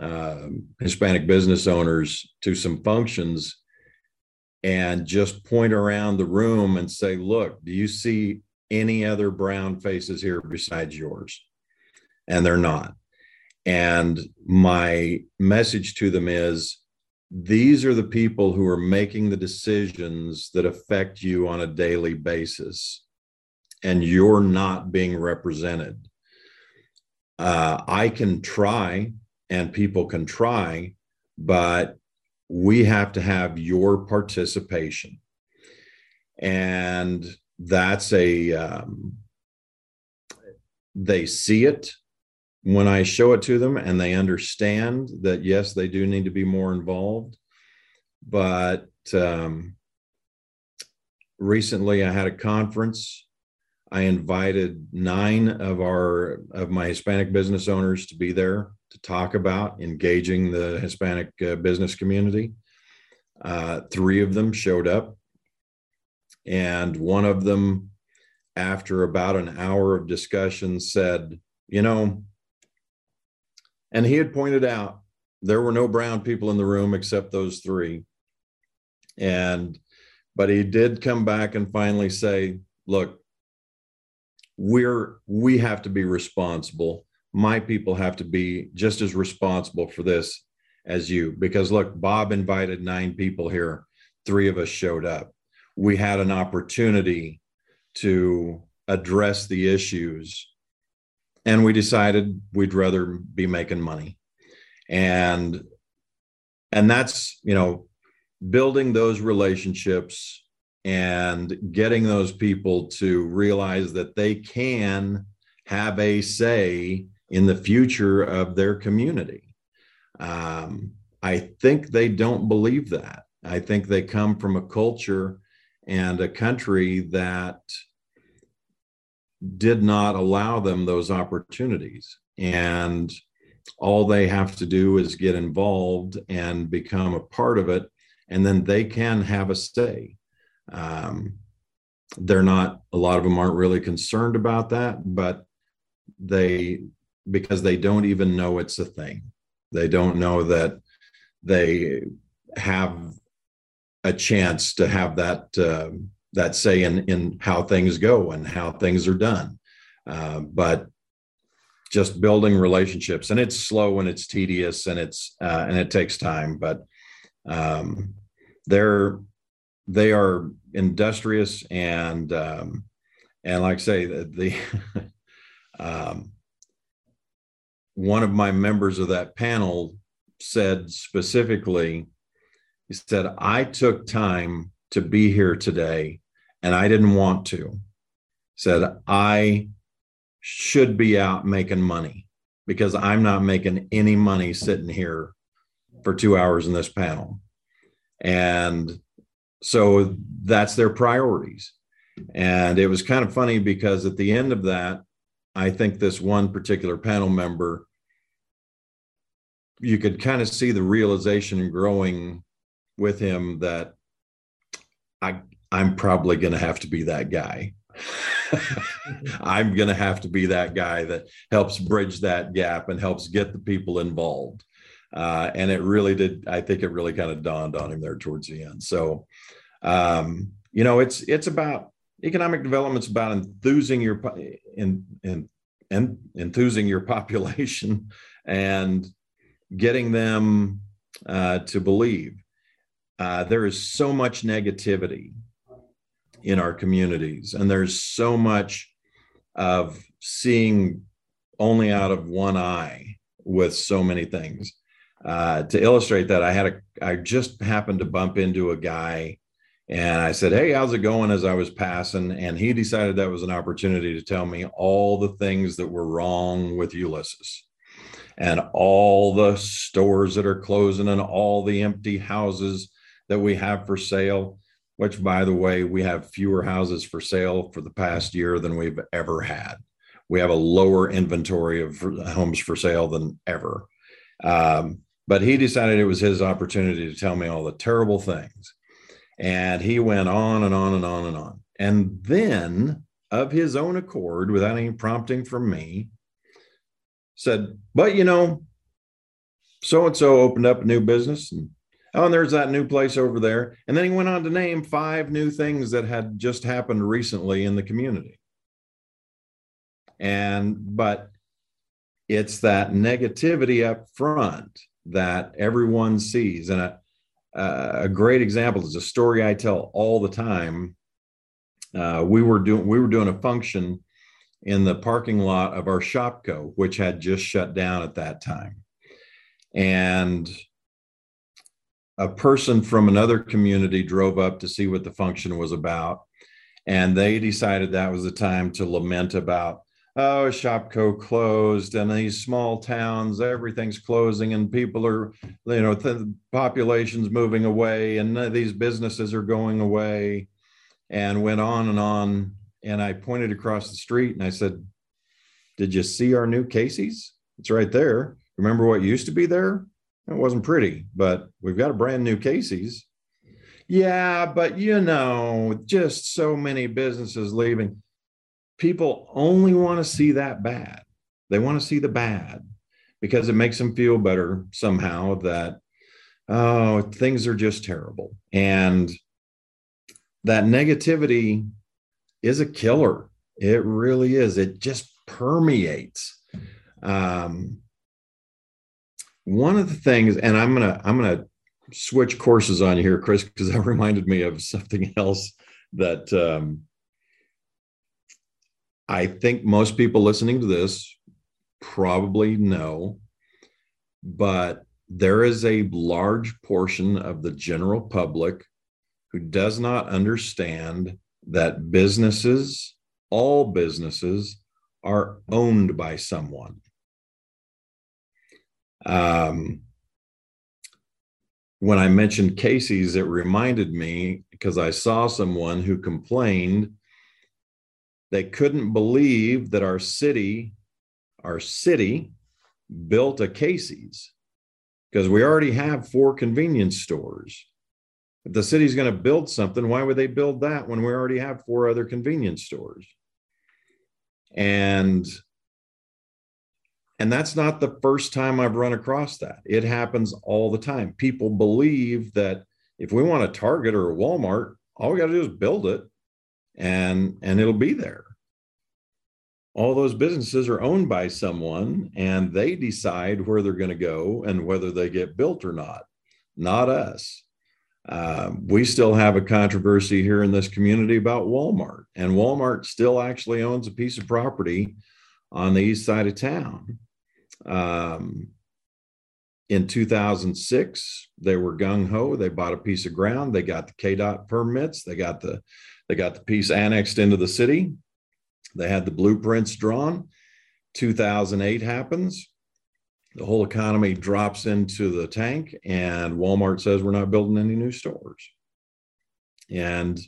uh, Hispanic business owners to some functions and just point around the room and say, Look, do you see any other brown faces here besides yours? And they're not. And my message to them is these are the people who are making the decisions that affect you on a daily basis, and you're not being represented. Uh, I can try, and people can try, but we have to have your participation. And that's a, um, they see it when I show it to them and they understand that, yes, they do need to be more involved. But um, recently I had a conference. I invited nine of our of my Hispanic business owners to be there to talk about engaging the Hispanic uh, business community. Uh, three of them showed up, and one of them, after about an hour of discussion, said, "You know, and he had pointed out there were no brown people in the room except those three. And, but he did come back and finally say, look, we're, we have to be responsible. My people have to be just as responsible for this as you. Because look, Bob invited nine people here, three of us showed up. We had an opportunity to address the issues and we decided we'd rather be making money and and that's you know building those relationships and getting those people to realize that they can have a say in the future of their community um, i think they don't believe that i think they come from a culture and a country that did not allow them those opportunities. And all they have to do is get involved and become a part of it, and then they can have a say. Um, they're not, a lot of them aren't really concerned about that, but they, because they don't even know it's a thing. They don't know that they have a chance to have that. Uh, that say in, in how things go and how things are done. Uh, but just building relationships and it's slow and it's tedious and it's uh, and it takes time but um, they're they are industrious and um, and like I say the, the um, one of my members of that panel said specifically he said I took time to be here today and I didn't want to. Said, I should be out making money because I'm not making any money sitting here for two hours in this panel. And so that's their priorities. And it was kind of funny because at the end of that, I think this one particular panel member, you could kind of see the realization growing with him that I I'm probably going to have to be that guy. I'm going to have to be that guy that helps bridge that gap and helps get the people involved. Uh, and it really did. I think it really kind of dawned on him there towards the end. So, um, you know, it's it's about economic development's about enthusing your in, in, in enthusing your population and getting them uh, to believe. Uh, there is so much negativity in our communities. And there's so much of seeing only out of one eye with so many things. Uh, to illustrate that, I had a, I just happened to bump into a guy and I said, Hey, how's it going as I was passing? And he decided that was an opportunity to tell me all the things that were wrong with Ulysses and all the stores that are closing and all the empty houses that we have for sale which by the way, we have fewer houses for sale for the past year than we've ever had. We have a lower inventory of homes for sale than ever. Um, but he decided it was his opportunity to tell me all the terrible things. And he went on and on and on and on. And then, of his own accord, without any prompting from me, said, But you know, so and so opened up a new business and oh, and there's that new place over there. And then he went on to name five new things that had just happened recently in the community. And, but it's that negativity up front that everyone sees. And a, a great example is a story I tell all the time. Uh, we were doing we were doing a function in the parking lot of our Shopko, which had just shut down at that time, and a person from another community drove up to see what the function was about, and they decided that was the time to lament about oh, Shopko closed, and these small towns, everything's closing, and people are, you know, the population's moving away, and these businesses are going away, and went on and on. And I pointed across the street and I said, Did you see our new Casey's? It's right there. Remember what used to be there? It wasn't pretty, but we've got a brand new Casey's. Yeah, but you know, just so many businesses leaving people only want to see that bad. They want to see the bad because it makes them feel better somehow that, oh, things are just terrible. And that negativity is a killer. It really is. It just permeates. Um, one of the things, and I'm gonna I'm gonna switch courses on you here, Chris, because that reminded me of something else that um, I think most people listening to this probably know, but there is a large portion of the general public who does not understand that businesses, all businesses, are owned by someone. Um, when I mentioned Casey's, it reminded me because I saw someone who complained they couldn't believe that our city, our city built a Casey's because we already have four convenience stores. If the city's going to build something, why would they build that when we already have four other convenience stores? And and that's not the first time I've run across that. It happens all the time. People believe that if we want a Target or a Walmart, all we got to do is build it and and it'll be there. All those businesses are owned by someone and they decide where they're going to go and whether they get built or not not us. Uh, we still have a controversy here in this community about walmart and walmart still actually owns a piece of property on the east side of town. Um, in 2006 they were gung-ho they bought a piece of ground they got the kdot permits they got the they got the piece annexed into the city. They had the blueprints drawn. 2008 happens. The whole economy drops into the tank, and Walmart says we're not building any new stores. And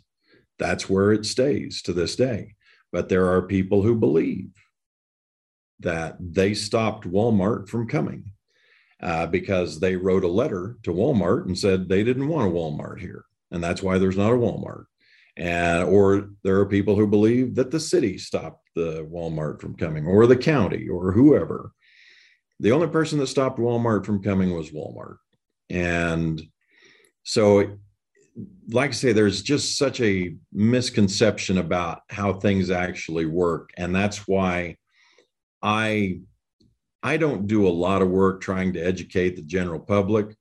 that's where it stays to this day. But there are people who believe that they stopped Walmart from coming uh, because they wrote a letter to Walmart and said they didn't want a Walmart here. And that's why there's not a Walmart and or there are people who believe that the city stopped the Walmart from coming or the county or whoever. The only person that stopped Walmart from coming was Walmart. And so like I say, there's just such a misconception about how things actually work. And that's why I I don't do a lot of work trying to educate the general public.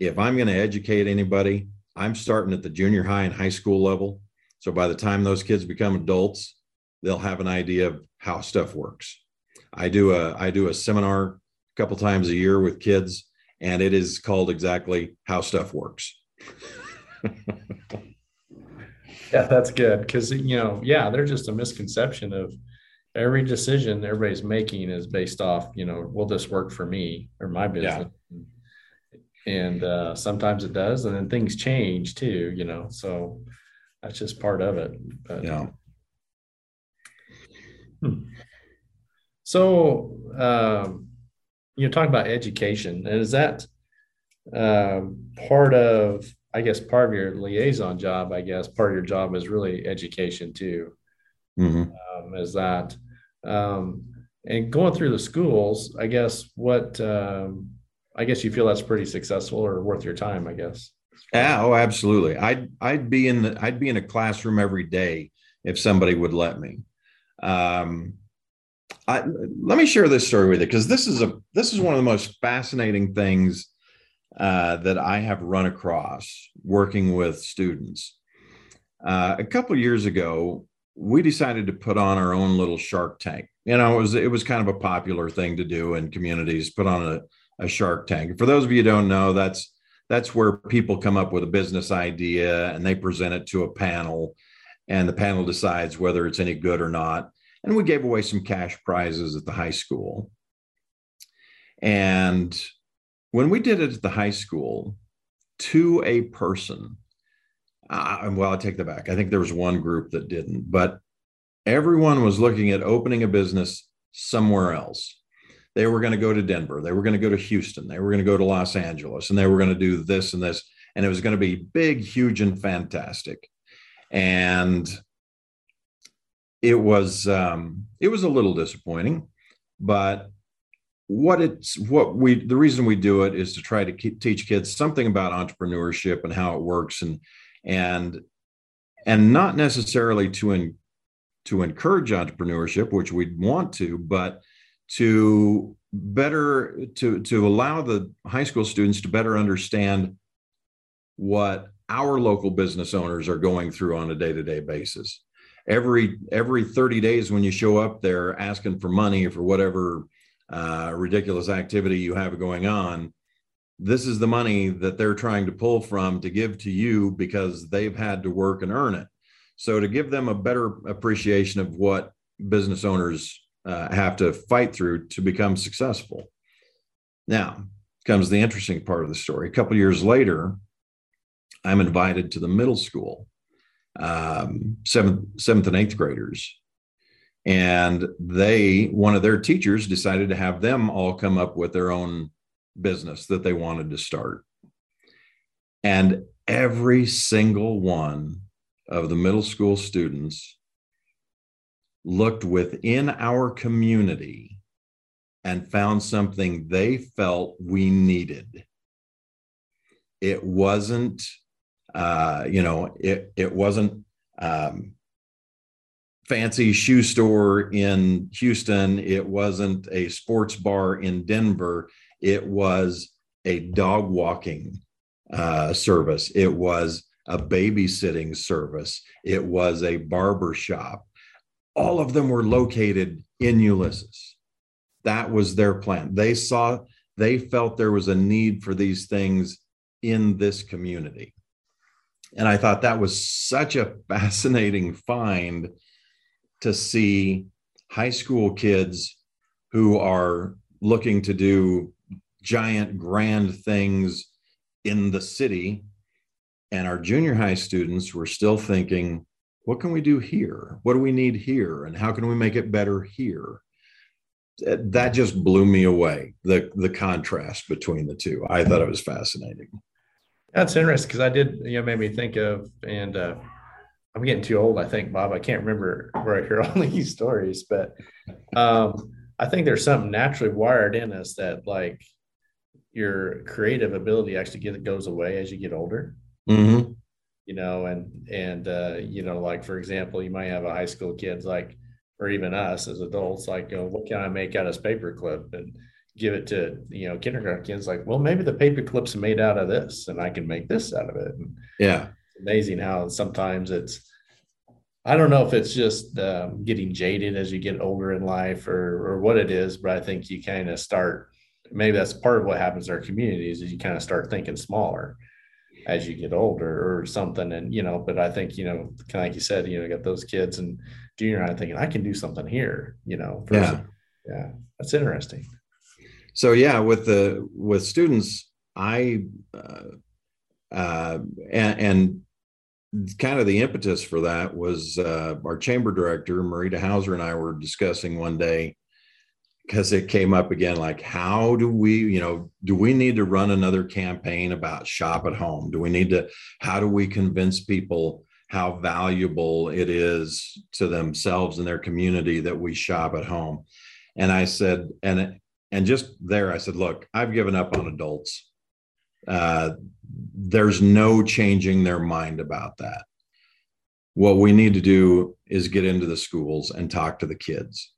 If I'm going to educate anybody, I'm starting at the junior high and high school level so by the time those kids become adults, they'll have an idea of how stuff works. I do a I do a seminar a couple times a year with kids, and it is called exactly how stuff works. yeah, that's good because you know, yeah, there's just a misconception of every decision everybody's making is based off, you know, will this work for me or my business? Yeah. And uh, sometimes it does, and then things change too, you know. So that's just part of it. But, yeah. Hmm. So, um, you're talking about education, and is that um, part of I guess part of your liaison job, I guess part of your job is really education too. Mm-hmm. Um, is that um, and going through the schools? I guess what um, I guess you feel that's pretty successful or worth your time. I guess. Yeah, oh, absolutely. I'd I'd be in the I'd be in a classroom every day if somebody would let me. Um, I, let me share this story with you because this is a this is one of the most fascinating things uh, that I have run across working with students. Uh, a couple years ago, we decided to put on our own little Shark Tank. You know, it was it was kind of a popular thing to do in communities. Put on a, a Shark Tank. For those of you don't know, that's that's where people come up with a business idea and they present it to a panel, and the panel decides whether it's any good or not. And we gave away some cash prizes at the high school. And when we did it at the high school to a person, uh, well, I take that back. I think there was one group that didn't, but everyone was looking at opening a business somewhere else. They were going to go to Denver, they were going to go to Houston, they were going to go to Los Angeles, and they were going to do this and this. And it was going to be big, huge, and fantastic. And it was um, it was a little disappointing, but what it's what we the reason we do it is to try to keep, teach kids something about entrepreneurship and how it works and and and not necessarily to in, to encourage entrepreneurship which we'd want to but to better to to allow the high school students to better understand what our local business owners are going through on a day-to-day basis. Every every 30 days when you show up there asking for money for whatever uh, ridiculous activity you have going on this is the money that they're trying to pull from to give to you because they've had to work and earn it. So to give them a better appreciation of what business owners uh, have to fight through to become successful now comes the interesting part of the story a couple years later i'm invited to the middle school um, seventh, seventh and eighth graders. And they, one of their teachers decided to have them all come up with their own business that they wanted to start. And every single one of the middle school students looked within our community and found something they felt we needed. It wasn't uh, you know, it it wasn't um, fancy shoe store in Houston. It wasn't a sports bar in Denver. It was a dog walking uh, service. It was a babysitting service. It was a barber shop. All of them were located in Ulysses. That was their plan. They saw, they felt there was a need for these things in this community. And I thought that was such a fascinating find to see high school kids who are looking to do giant, grand things in the city. And our junior high students were still thinking, what can we do here? What do we need here? And how can we make it better here? That just blew me away, the, the contrast between the two. I thought it was fascinating. That's interesting because I did, you know, made me think of, and uh, I'm getting too old, I think, Bob. I can't remember where I hear all these stories, but um, I think there's something naturally wired in us that, like, your creative ability actually get, goes away as you get older. Mm-hmm. You know, and and uh, you know, like for example, you might have a high school kids like, or even us as adults, like, you know, what can I make out of this paperclip? And give it to you know kindergarten kids like well maybe the paper clips made out of this and i can make this out of it. And yeah. Amazing how sometimes it's i don't know if it's just um, getting jaded as you get older in life or or what it is but i think you kind of start maybe that's part of what happens in our communities is you kind of start thinking smaller as you get older or something and you know but i think you know kind of like you said you know got those kids and junior high thinking i can do something here you know yeah. Yeah that's interesting. So yeah with the with students i uh, uh, and, and, kind of the impetus for that was uh, our chamber director marita hauser and i were discussing one day because it came up again like how do we you know do we need to run another campaign about shop at home? Do we need to how do we convince people how valuable it is to themselves and their community that we shop at home? And i said and and just there i said look i've given up on adults. Uh, there's no changing their mind about that. What we need to do is get into the schools and talk to the kids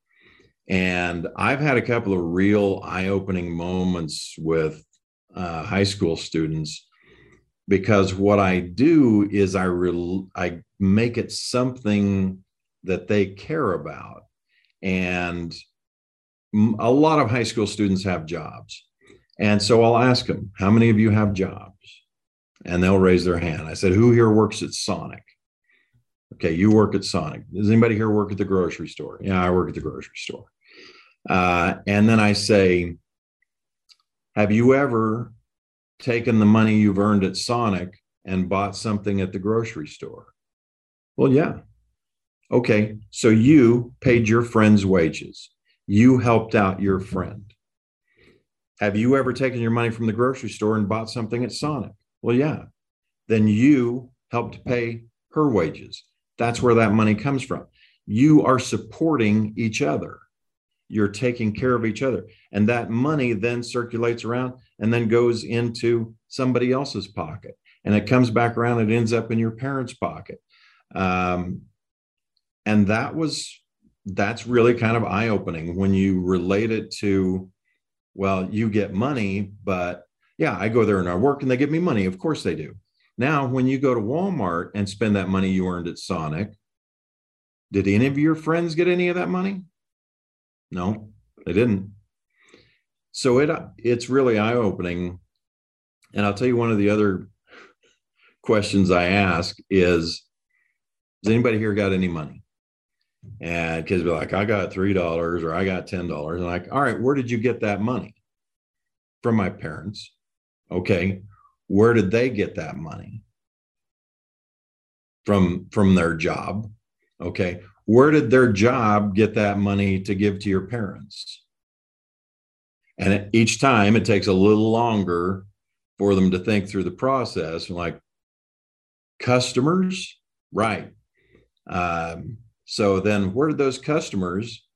and I've had a couple of real eye opening moments with uh, high school students because what I do is I, re- I make it something that they care about. And a lot of high school students have jobs. And so I'll ask them, How many of you have jobs? And they'll raise their hand. I said, Who here works at Sonic? Okay, you work at Sonic. Does anybody here work at the grocery store? Yeah, I work at the grocery store. Uh, and then I say, Have you ever taken the money you've earned at Sonic and bought something at the grocery store? Well, yeah. Okay, so you paid your friend's wages, you helped out your friend. Have you ever taken your money from the grocery store and bought something at Sonic? Well, yeah. Then you helped pay her wages. That's where that money comes from. You are supporting each other you're taking care of each other. And that money then circulates around and then goes into somebody else's pocket. And it comes back around, it ends up in your parents' pocket. Um, and that was, that's really kind of eye opening when you relate it to, well, you get money, but yeah, I go there and I work and they give me money. Of course they do. Now, when you go to Walmart and spend that money you earned at Sonic, did any of your friends get any of that money? No, they didn't. So it it's really eye opening. And I'll tell you one of the other questions I ask is, has anybody here got any money? And kids be like, I got three dollars or I got ten dollars. And like, all right, where did you get that money? From my parents. Okay. Where did they get that money? From from their job. Okay where did their job get that money to give to your parents? And each time it takes a little longer for them to think through the process. and Like customers, right? Um, so then, where did those customers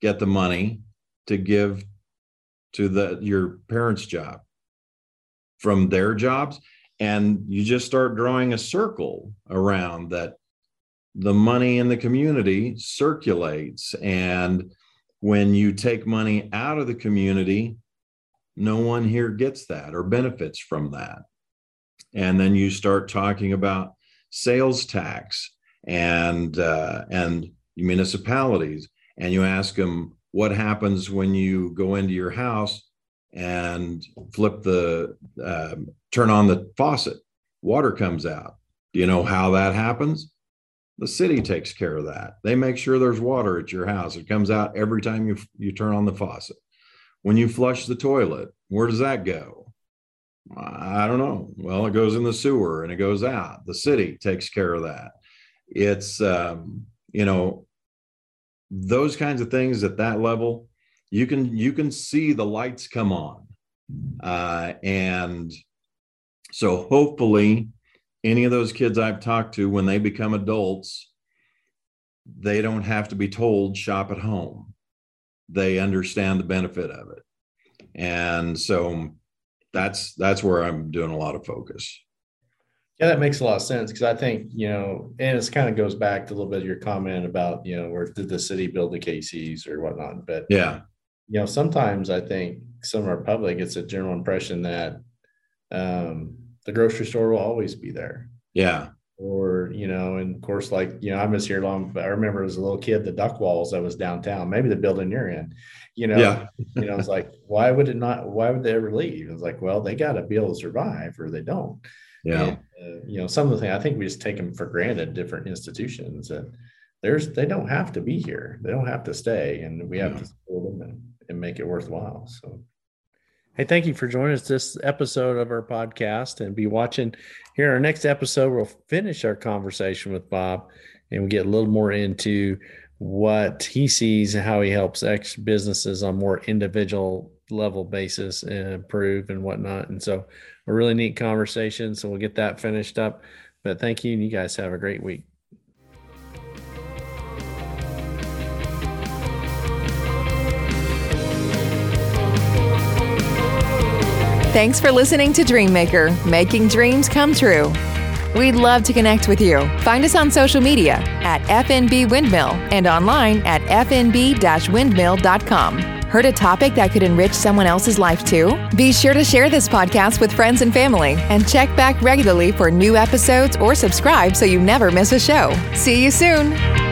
get the money to give to the your parents' job from their jobs? And you just start drawing a circle around that the money in the community circulates. And when you take money out of the community, no one here gets that or benefits from that. And then you start talking about sales tax and uh, and municipalities, and you ask them what happens when you go into your house and flip the uh, turn on the faucet, water comes out. Do you know how that happens? The city takes care of that. They make sure there's water at your house. It comes out every time you, you turn on the faucet. When you flush the toilet, where does that go? I don't know. Well, it goes in the sewer and it goes out. The city takes care of that. It's, um, you know, those kinds of things at that level, you can you can see the lights come on, uh, and so hopefully any of those kids I've talked to, when they become adults, they don't have to be told shop at home. They understand the benefit of it. And so that's that's where I'm doing a lot of focus. Yeah, that makes a lot of sense because I think, you know, and it kind of goes back to a little bit of your comment about, you know, where did the city build the KCs or whatnot. But yeah, you know, sometimes I think some of our public, it's a general impression that um, the grocery store will always be there. Yeah. Or, you know, and of course, like, you know, I was here long, but I remember as a little kid, the Duckwalls that was downtown, maybe the building you're in, you know, yeah. you know, it's like, why would it not, why would they ever leave? It's like, well, they got to be able to survive or they don't. Yeah. And, uh, you know, some of the things I think we just take them for granted, different institutions and there's, they don't have to be here. They don't have to stay and we have yeah. to support them and, and make it worthwhile. So. Hey, thank you for joining us this episode of our podcast and be watching here. Our next episode, we'll finish our conversation with Bob and we get a little more into what he sees how he helps ex businesses on more individual level basis and improve and whatnot. And so a really neat conversation. So we'll get that finished up. But thank you. And you guys have a great week. Thanks for listening to Dreammaker, making dreams come true. We'd love to connect with you. Find us on social media at FNB Windmill and online at fnb windmill.com. Heard a topic that could enrich someone else's life too? Be sure to share this podcast with friends and family and check back regularly for new episodes or subscribe so you never miss a show. See you soon.